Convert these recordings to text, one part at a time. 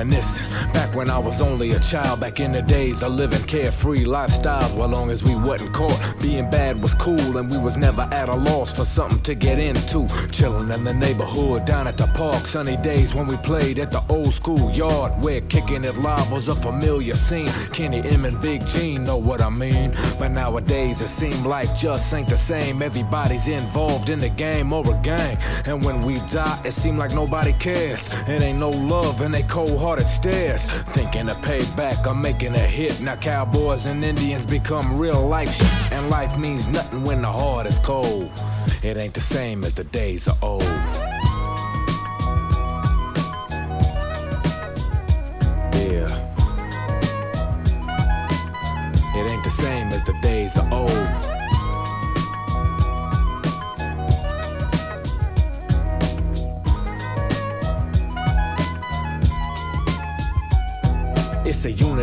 reminiscing. Back when I was only a child, back in the days of living carefree lifestyles, while long as we wasn't caught. Being bad was cool, and we was never at a loss for something to get into. Chilling in the neighborhood, down at the park, sunny days when we played at the old school yard, where kicking it live was a familiar scene. Kenny M and Big Gene know what I mean. But nowadays it seems like just ain't the same. Everybody's involved in the game or a gang, and when we die, it seems like nobody cares. It ain't no love and they cold-hearted stares. Thinking of payback, I'm making a hit. Now cowboys and Indians become real life shit, and life means nothing when the heart is cold. It ain't the same as the days of old. Yeah. It ain't the same as the days of old.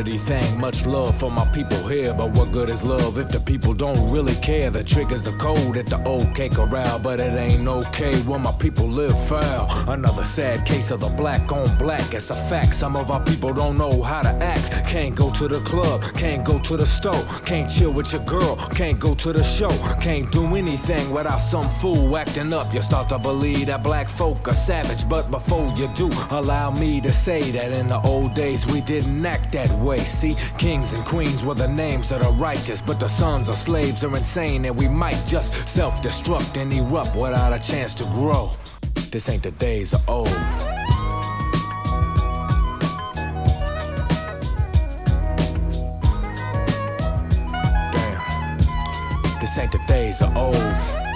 It's thing, much love for my people here. But what good is love if the people don't really care? The trigger's the code at the OK corral, but it ain't okay when my people live foul. Another sad case of the black on black. It's a fact, some of our people don't know how to act. Can't go to the club, can't go to the store, can't chill with your girl, can't go to the show, can't do anything without some fool acting up. You start to believe that black folk are savage, but before you do, allow me to say that in the old days we didn't act that way. See, kings and queens were the names of the righteous, but the sons of slaves are insane, and we might just self destruct and erupt without a chance to grow. This ain't the days of old. Damn, this ain't the days of old.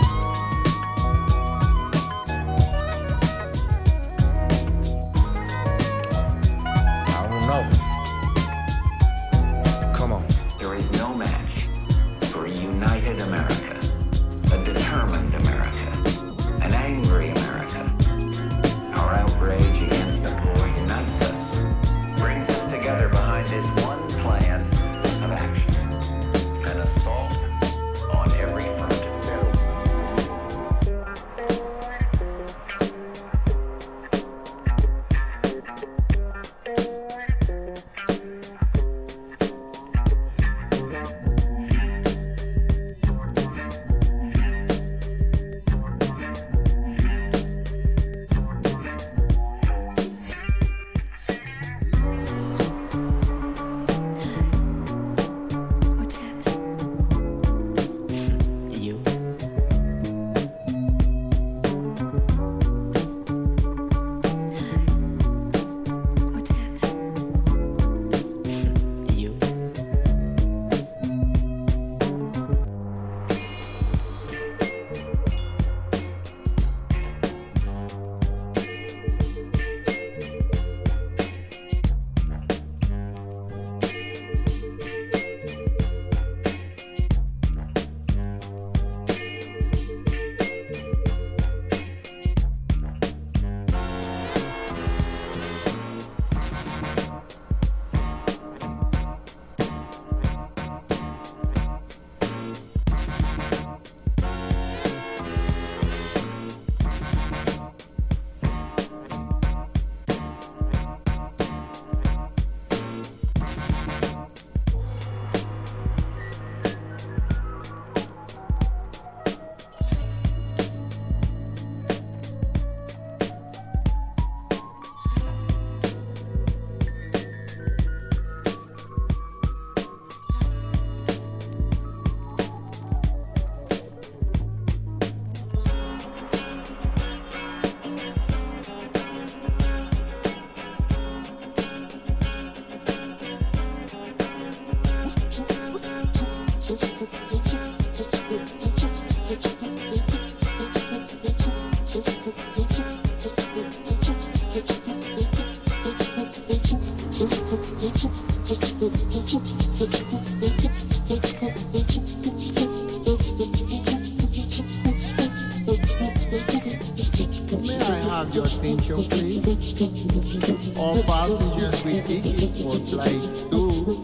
Have your please? All passengers with tickets for flight two.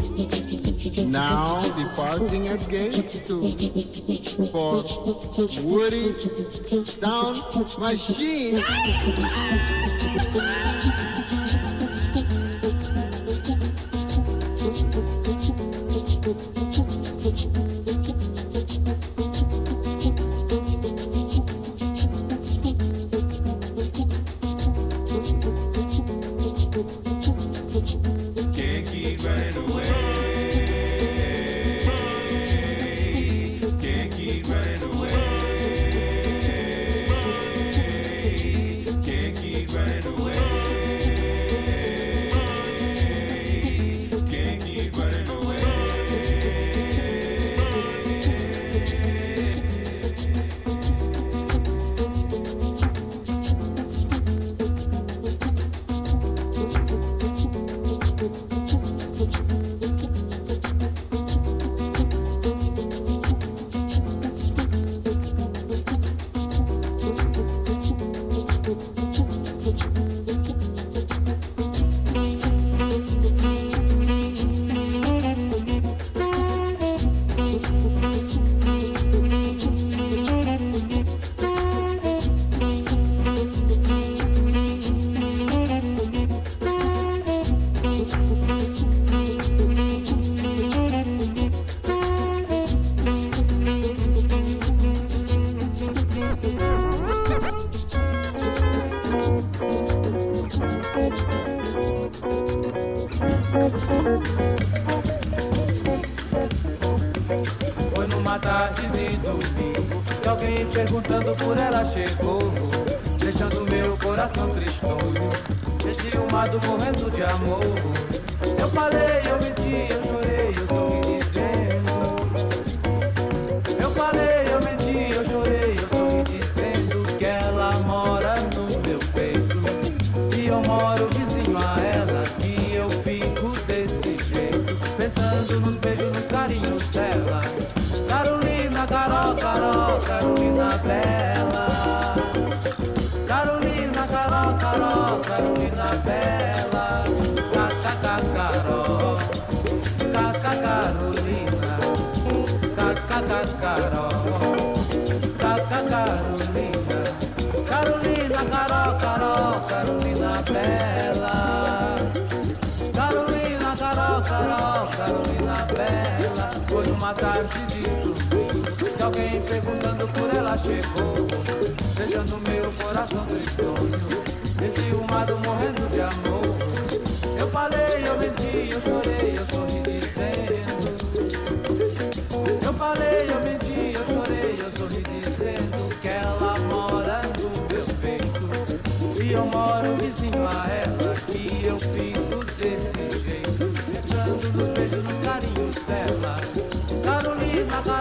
Now departing at gate two for Woody's Sound Machine. Carolina Bela Foi numa tarde de domingo Que alguém perguntando por ela chegou Deixando meu coração tristonho Enciumado, morrendo de amor. Eu falei, eu menti, eu chorei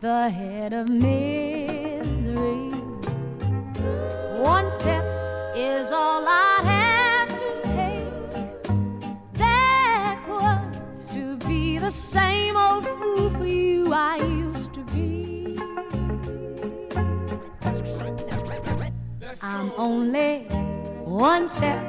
the head of misery. One step is all I have to take backwards to be the same old fool for you I used to be. I'm only one step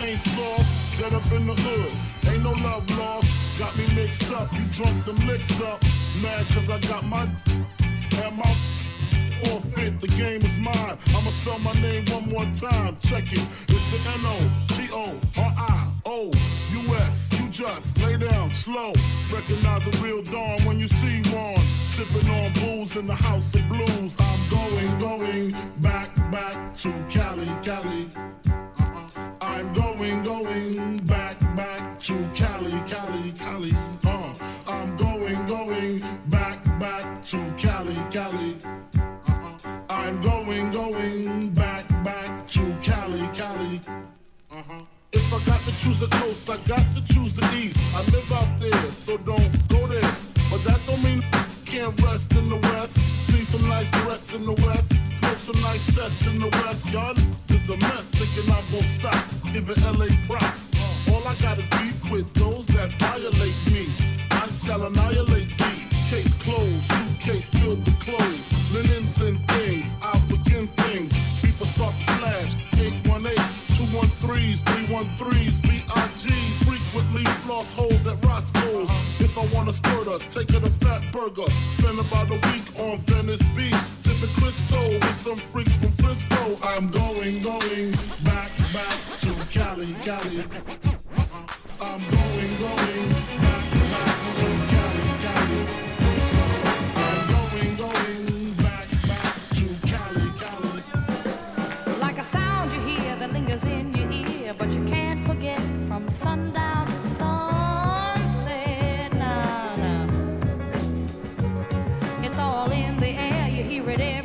ain't soft, get up in the hood. Ain't no love lost. Got me mixed up, you drunk the mix up. Mad cause I got my and my forfeit, the game is mine. I'ma spell my name one more time. Check it. It's the N O T O R I O U S. You just lay down slow. Recognize a real dawn when you see one. Sipping on booze in the house of blues. I'm going, going back, back to Cali, Cali. I'm going, going back, back to Cali, Cali, Cali. Uh, I'm going, going back, back to Cali, Cali. I'm going, going back, back to Cali, Cali. Uh-huh. If I got to choose the coast, I got to choose the east. I live out there, so don't go there. But that don't mean can't rest in the west. See some nice rest in the west. Some nice sets in the west. Y'all is a mess, thinking I won't stop. Giving LA props. All I got is beef with those that violate me. I shall annihilate thee. Case closed, suitcase filled with clothes. Linens and things, I begin things. People start to flash. 818, 213s, 313s, B.I.G. Frequently floss holes at Roscoe's. If I wanna a squirter, take her to Fatburger. Spend about a week on Venice Beach. Sipping Crisco with some freaks from Frisco. I'm going, going back, back to Cali, Cali. favorite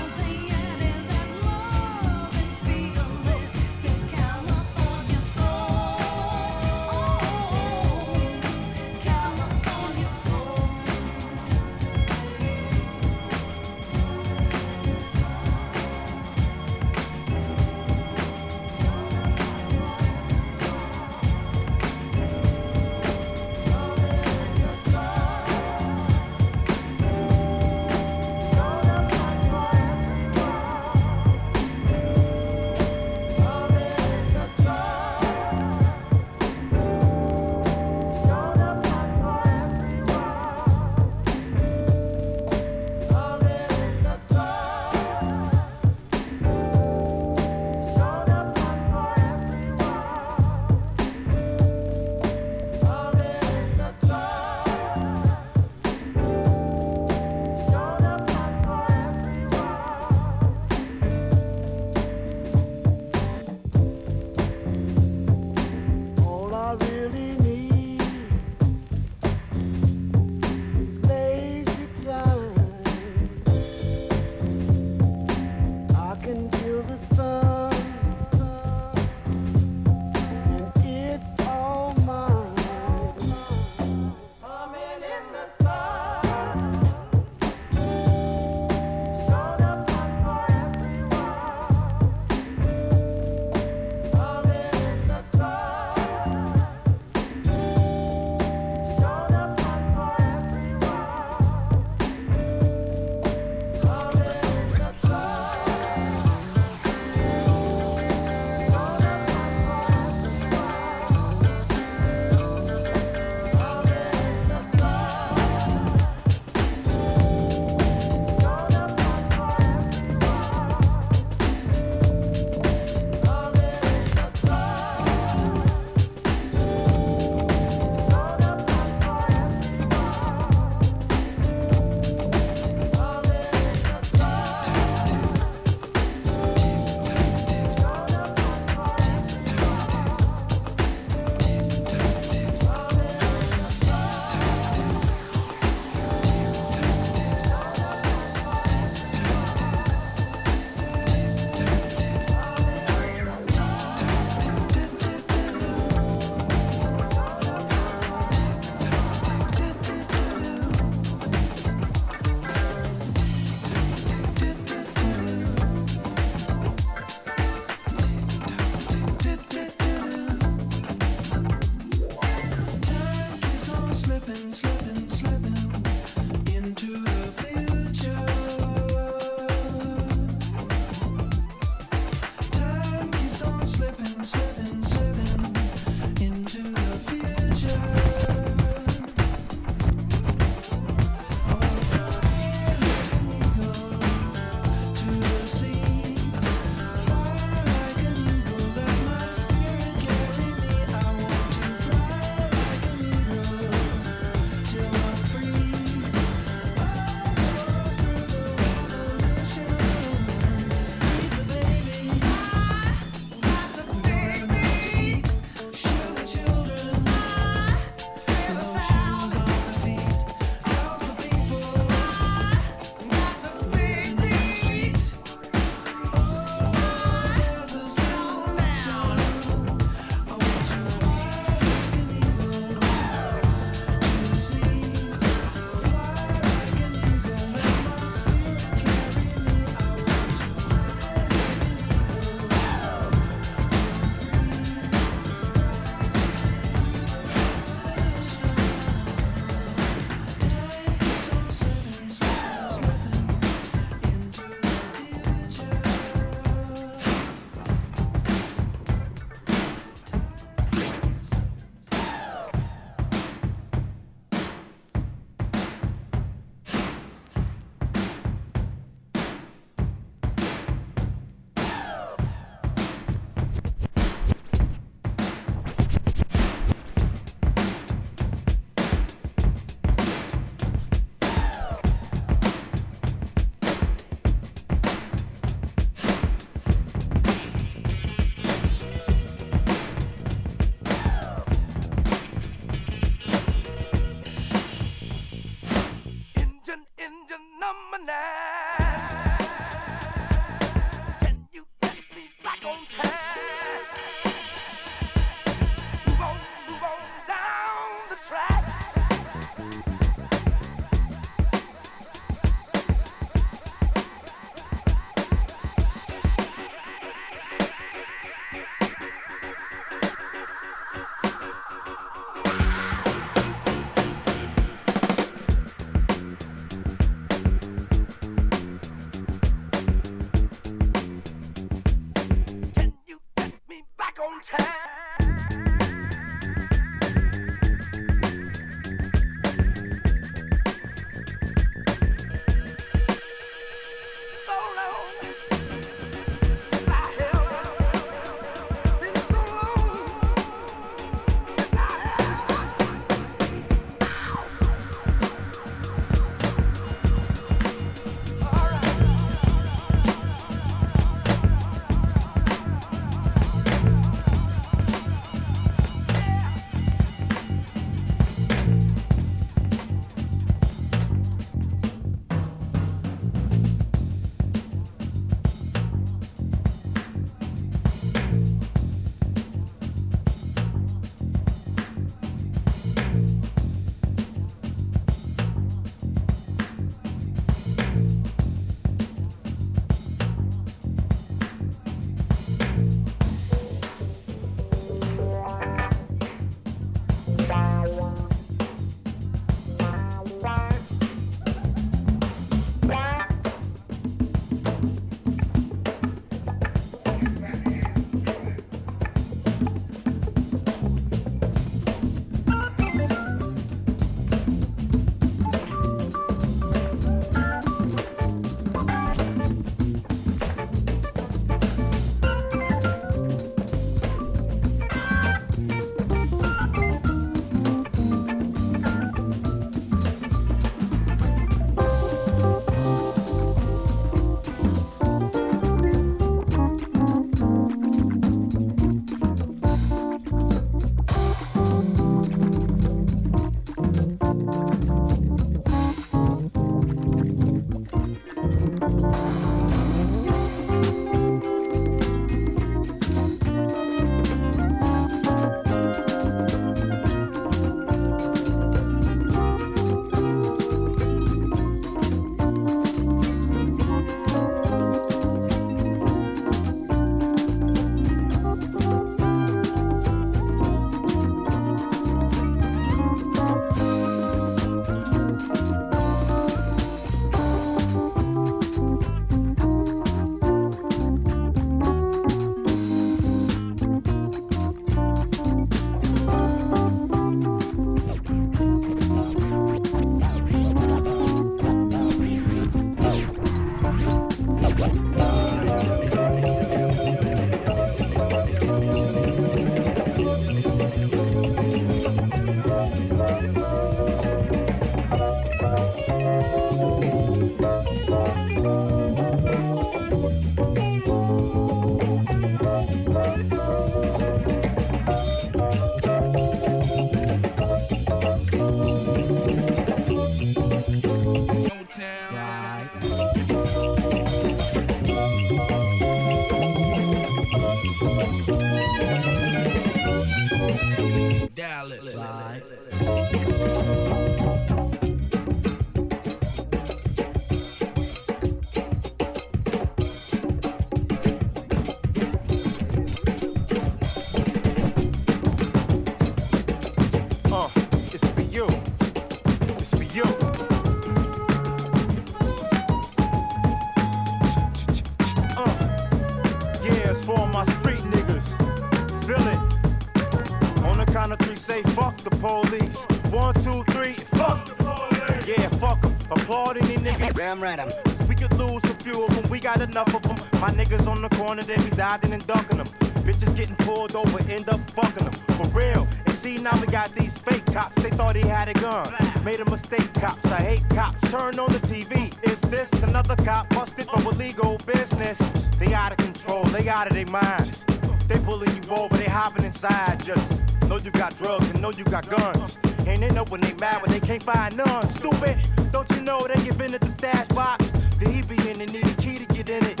Damn right, I'm. We could lose a few of them, we got enough of them. My niggas on the corner, they be dodging and ducking them. Bitches getting pulled over, end up fucking them. For real. And see, now we got these fake cops. They thought he had a gun. Made a mistake, cops. I hate cops. Turn on the TV. Is this another cop busted for illegal business? They out of control, they out of their minds. They pulling you over, they hopping inside. Just know you got drugs and know you got guns. And they know when they mad when they can't find none. Stupid, don't you know they give in the stash box? The he be in and need a key to get in it.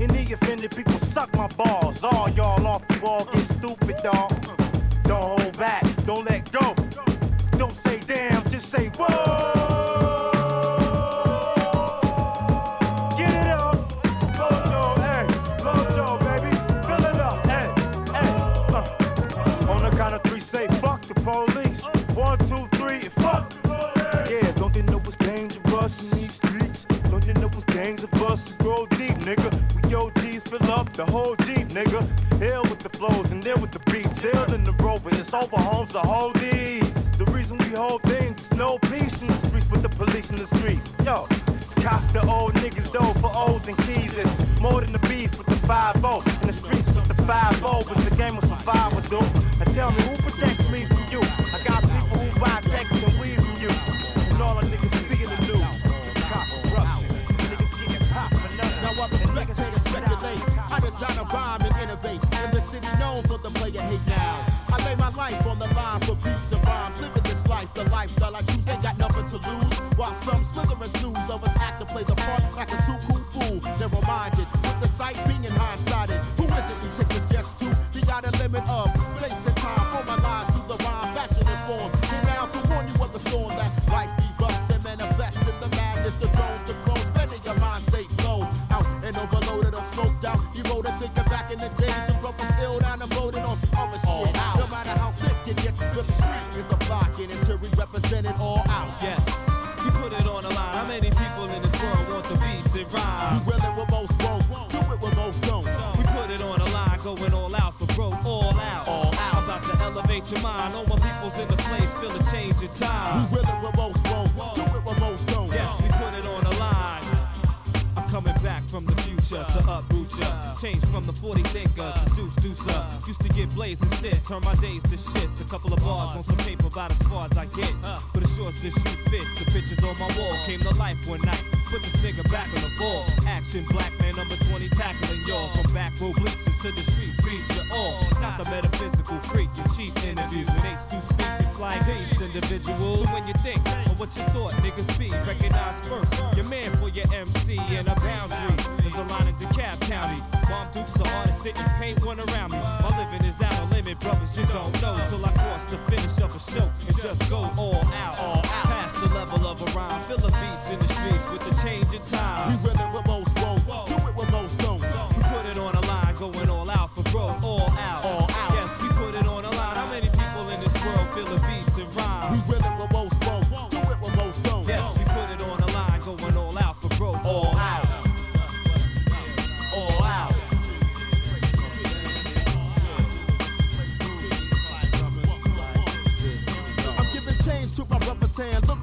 Any offended people suck my balls. All y'all off the wall get stupid, dog. Don't hold back, don't let go. Don't say damn, just say whoa. It's over homes to hold these. The reason we hold things is no peace in the streets with the police in the street. Yo, it's cops the old niggas though for O's and keys. It's more than the beef with the 5 In the streets with the 5 It's a game of survival, dude. Now tell me who protects me from you? I got people who buy texts and weed from you. And all the niggas see in the news. It's cop corruption. Niggas getting popped for nothing. Now other spectators speculate. I design a rhyme and innovate. In the city known for the player hate now. I lay my life on the line for beats and rhymes. Living this life, the lifestyle I choose, ain't got nothing to lose. While some slither and of us act to play the part the rhymes? will it with most won't, do it with most don't. We put it on the line, going all out for broke, all out. All out. About to elevate your mind. All my people's in the place, feel a change in time. will it with most won't, do it with most don't. Yes, we put it on the line. I'm coming back from the future to uproot ya. Change from the 40 thinker to deuce deucer. Used to get blazed and sit, turn my days to shits. A couple of bars on some paper, about as far as I get. But as sure as this shoot fits, the pictures on my wall came to life one night. Put this nigga back on the ball. Action black man number 20 tackling y'all. From back row bleachers to the streets, feature all. Not the metaphysical freak, your cheap interviews with H2 speak. It's like these individuals. So when you think of what you thought niggas be, recognize first your man for your MC and a boundary. There's a line in DeKalb County. Bomb Dukes, the artist, didn't paint one around me. My living is out of limit, brothers, you don't know. Till I cross the finish of a show and just go all out. All out. The level of a rhyme. Fill the beats in the streets with the change in We time. will it with most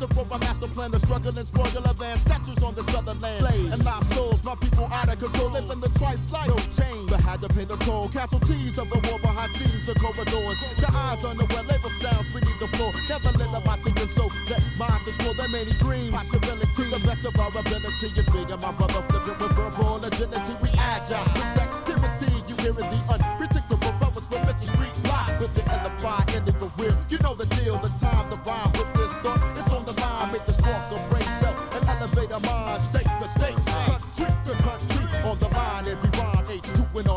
for my master plan, the struggling spoiler van, settlers on this other land. Slaves and my souls, my people out of control, living the trife life. No change, but had to pay the toll. Casualties of the war behind scenes of corridors. The eyes on the well, labor sounds beneath the floor. Never let up my thinking so that minds explore their many dreams. Possibility, to the best of our ability is big, and my brother flipping with verbal agility. We agile with dexterity. You hear it, the unpredictable brothers from Mitchell Street block with the LFI ending for real. You know the deal, the time to rhyme with this thought. It's the make the spark of brain cells and elevate mind, to country to. On the line, every rhyme, H2 and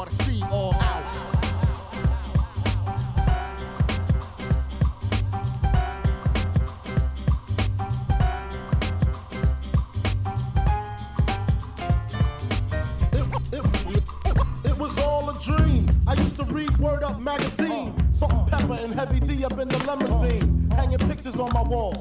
all out. It, it, it was all a dream. I used to read Word Up magazine. Salt-N-Pepa and Heavy D up in the limousine. Hanging pictures on my wall.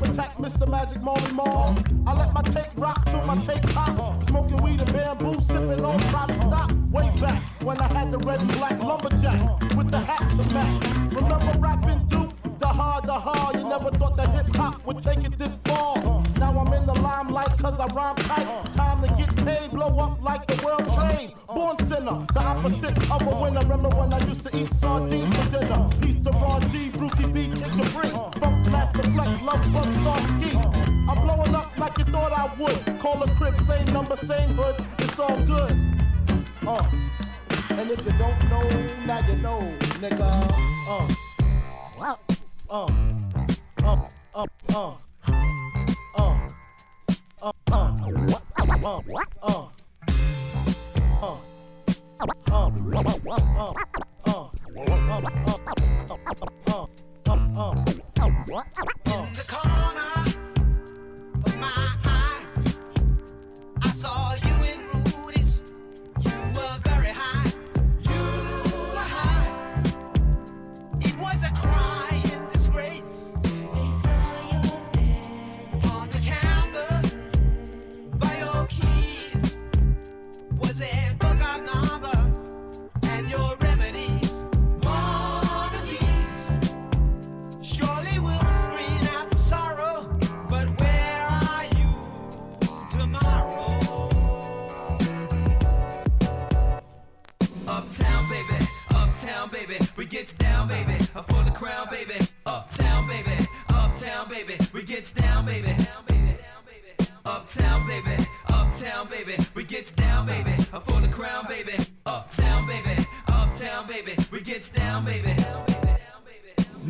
Mr. Magic Marley Marl. I let my tape rock till my tape pop. Smoking weed and bamboo, sipping on private stock. Way back when I had the red and black lumberjack with the hat to match. Remember rapping Duke? The hard, the hard. You never thought that hip hop would take it this far. Now I'm in the limelight cause I rhyme tight. Time to get paid, blow up like the world trade. Born sinner, the opposite of a winner. Remember when I used to eat sardines for dinner? I would. Call a crib, same number, same hood. It's all good. Uh. And if you don't know, now you know, nigga.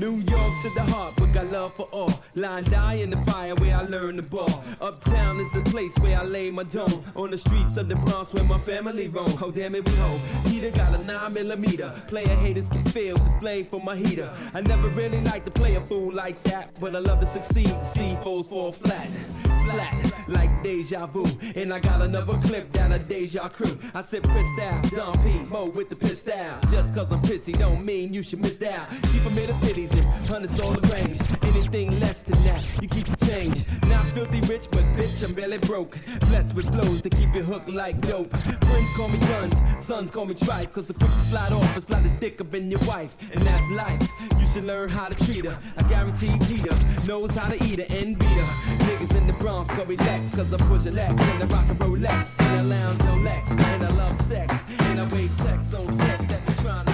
New York to the heart, but got love for all. Line die in the fire where I learn the ball. Uptown is the place where I lay my dome. On the streets of the Bronx where my family roam. Oh damn it, we home. Peter got a 9 millimeter. Player haters can feel the flame from my heater. I never really like to play a fool like that, but I love to succeed. See foes fall flat, like deja vu. And I got another clip down a deja crew. I pissed out, Don P, Mo with the out. Just cause I'm pissy don't mean you should miss out. Keep 'em in the pitties and hundreds all the range. Anything less than that, you keep the change. Not filthy rich, but bitch, I'm barely broke. Blessed with flows to keep it hooked like dope. Friends call me guns, sons call me tripe. Cause the quick slide off is a dick up in your wife. And that's life. You should learn how to treat her. I guarantee Peter knows how to eat her and beat her. Niggas in the Bronx go relax, cause I push a Lex and I rock a Rolex. And I lounge on Lex, and I love sex. And I wait text on sex that we trying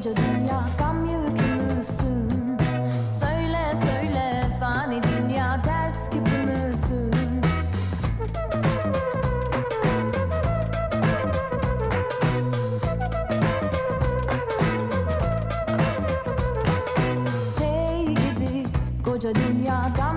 koca dünya gam yükü müsün? Söyle söyle fani dünya dert gibi müsün? Hey gidi koca dünya gam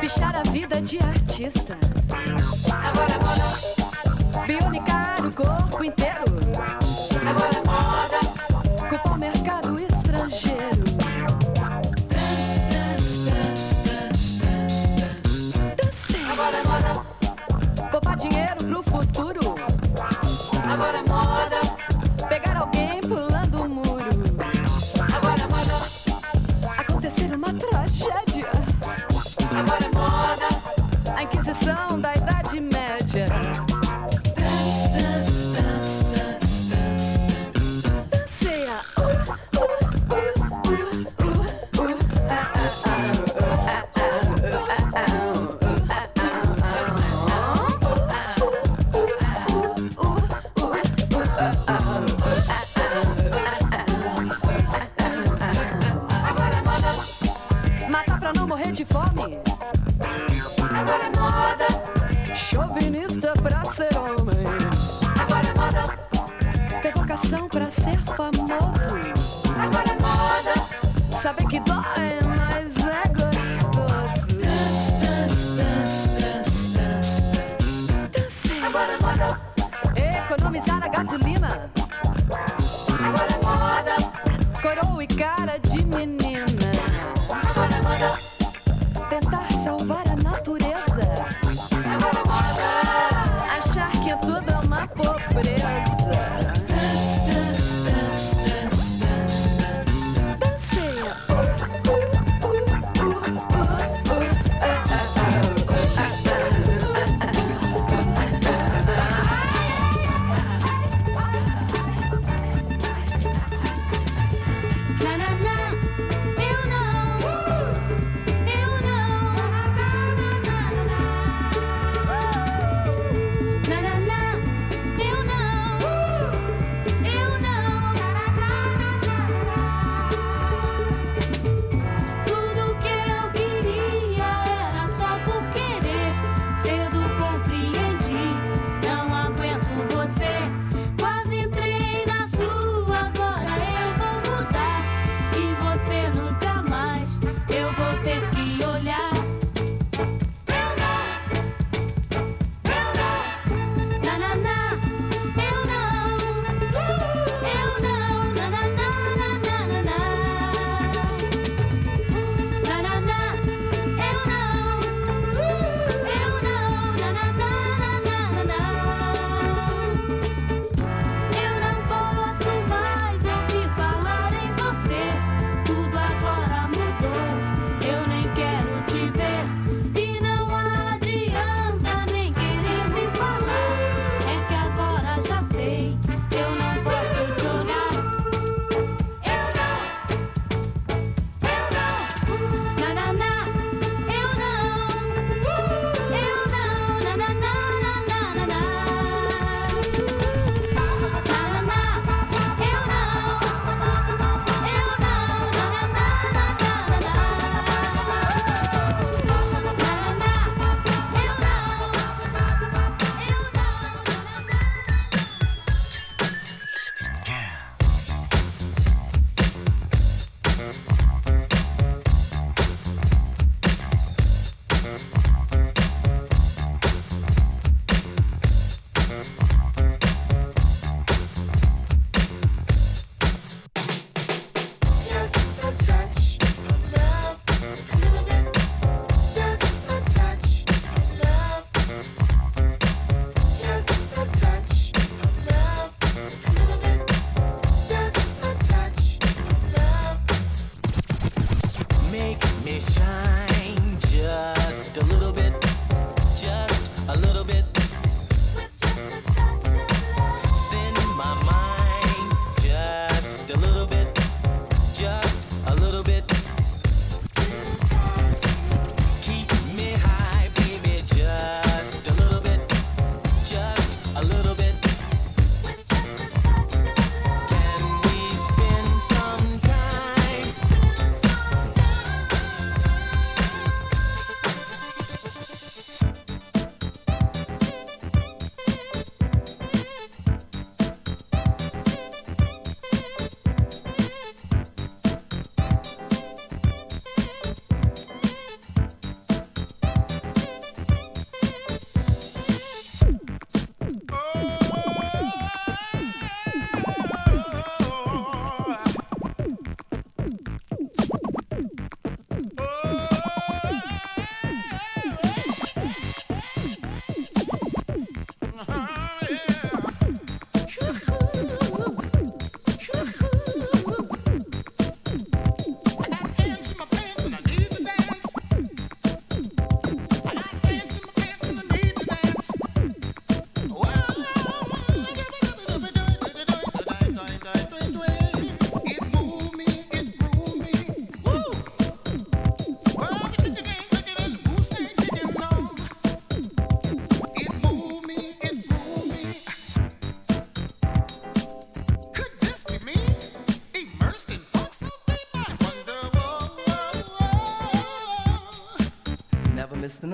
Espichar a vida de artista. Agora mora. Bionicar o corpo inteiro. Agora mora.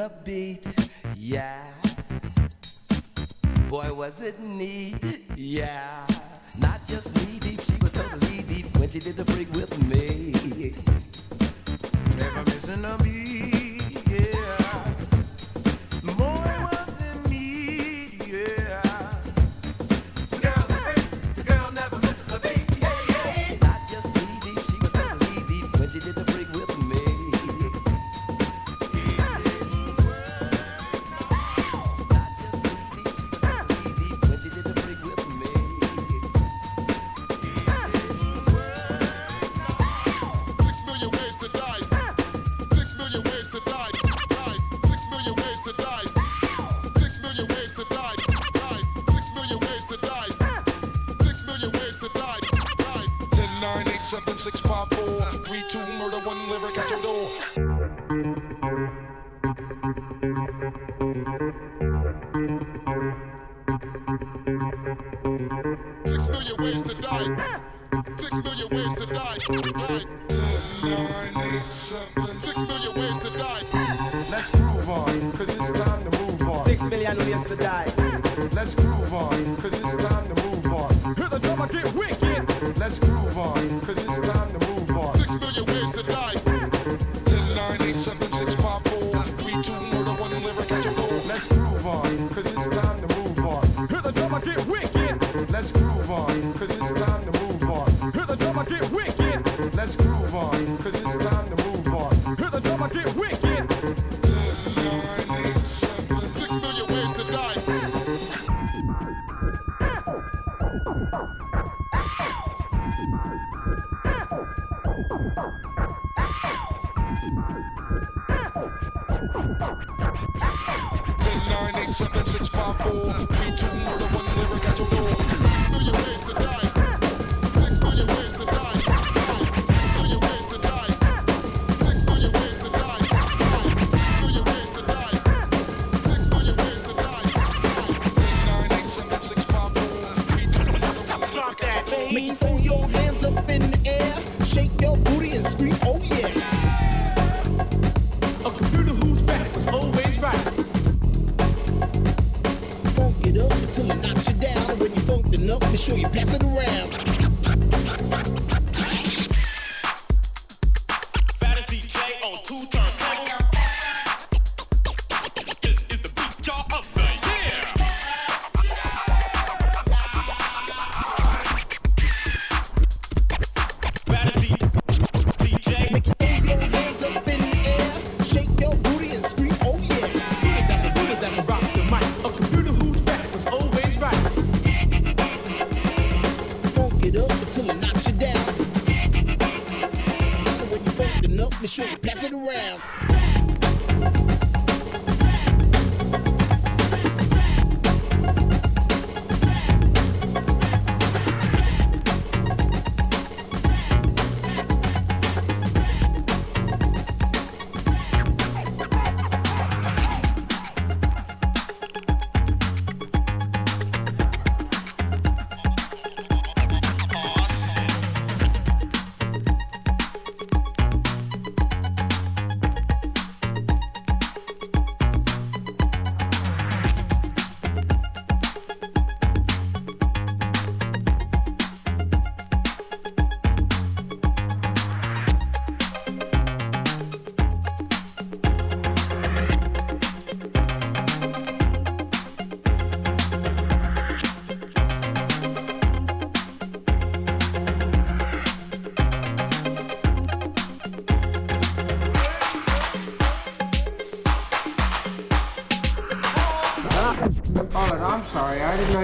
Never missed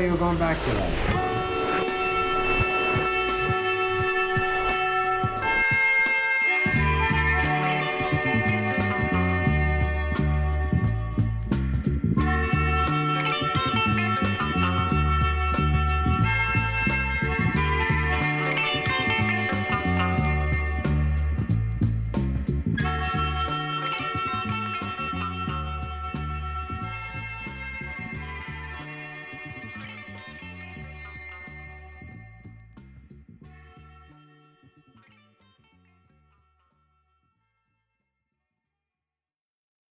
You were going back to that.